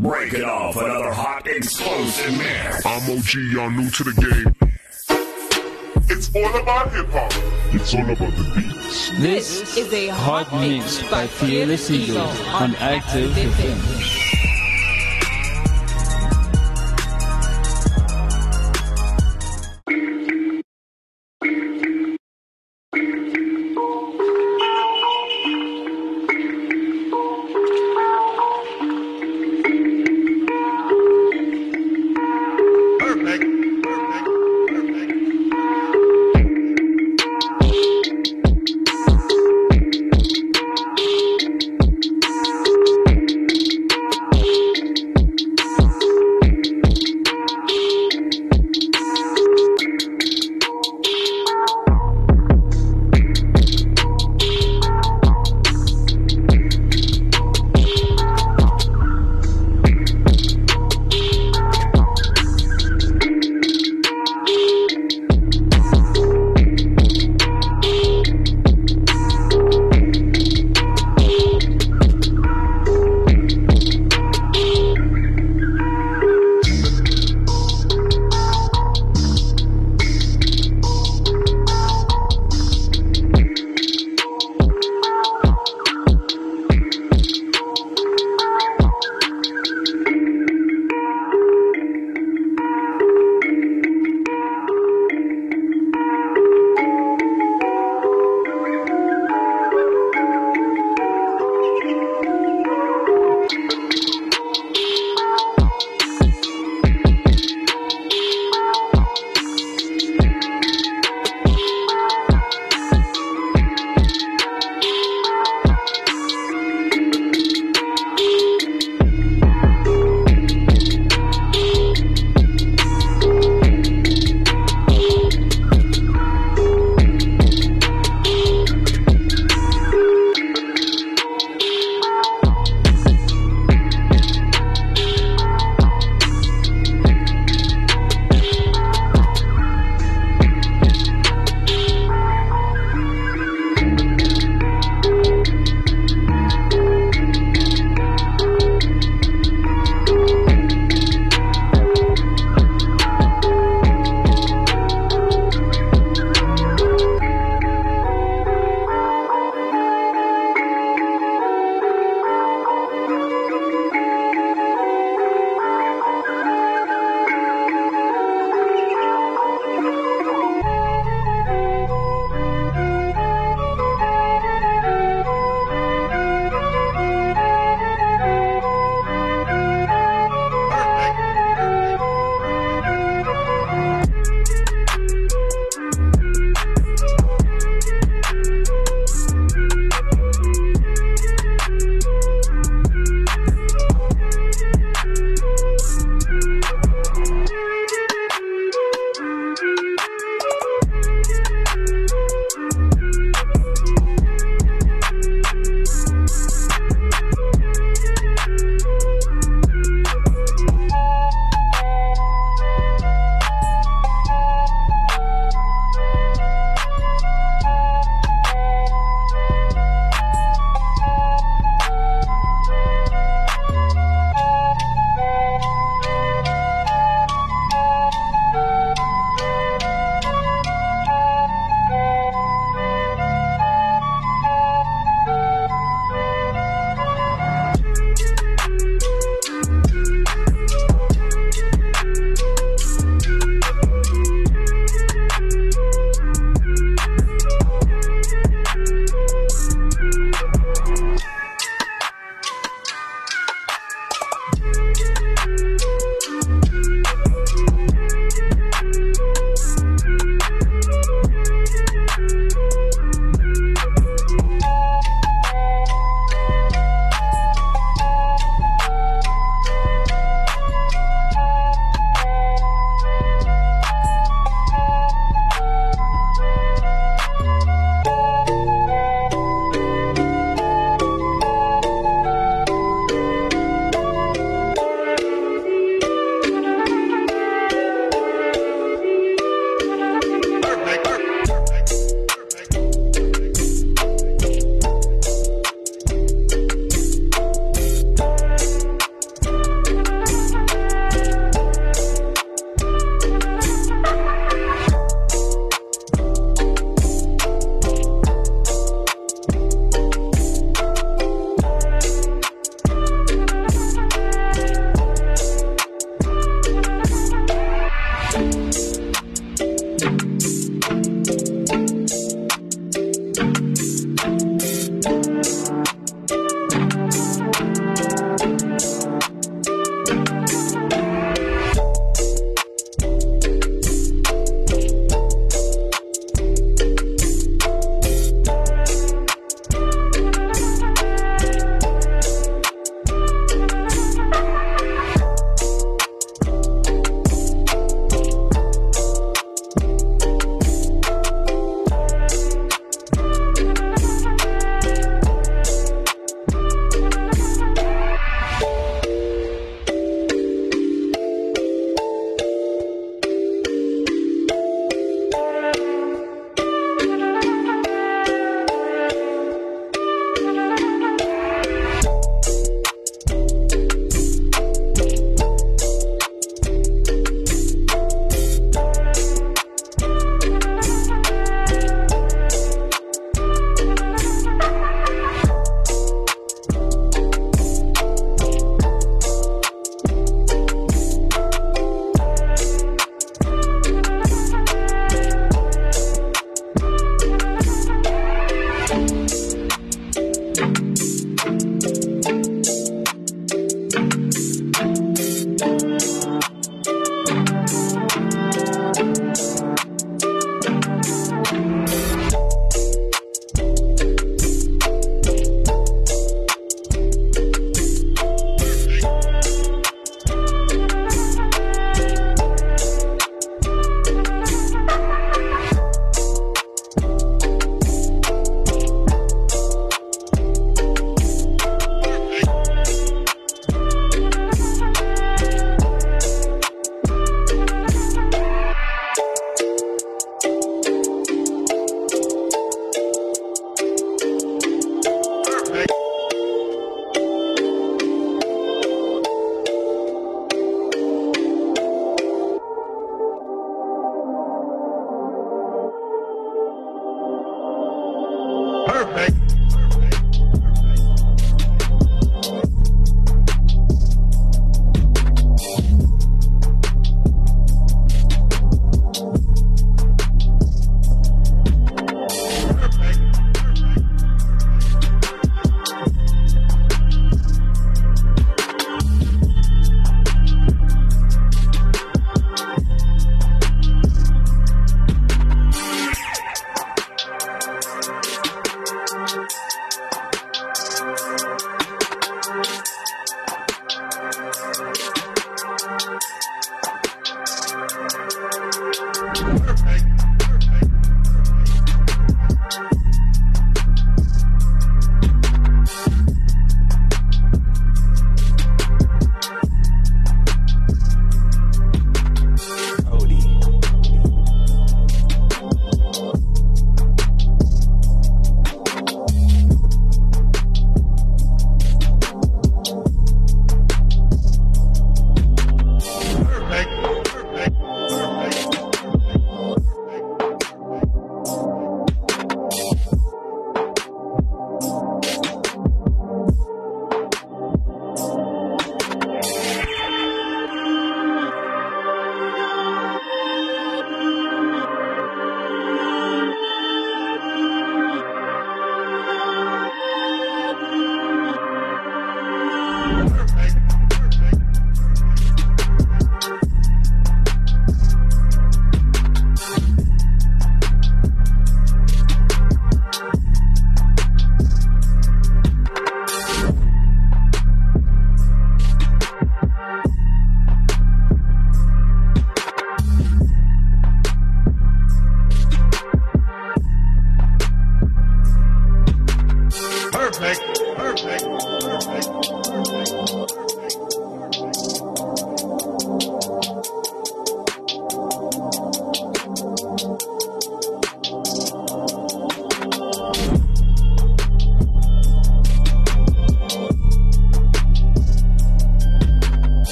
Break it off another hot explosive mix. I'm OG, y'all new to the game. It's all about hip hop. It's all about the beats. This is a hot mix by Fearless Eagle on Active FM.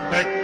perfect.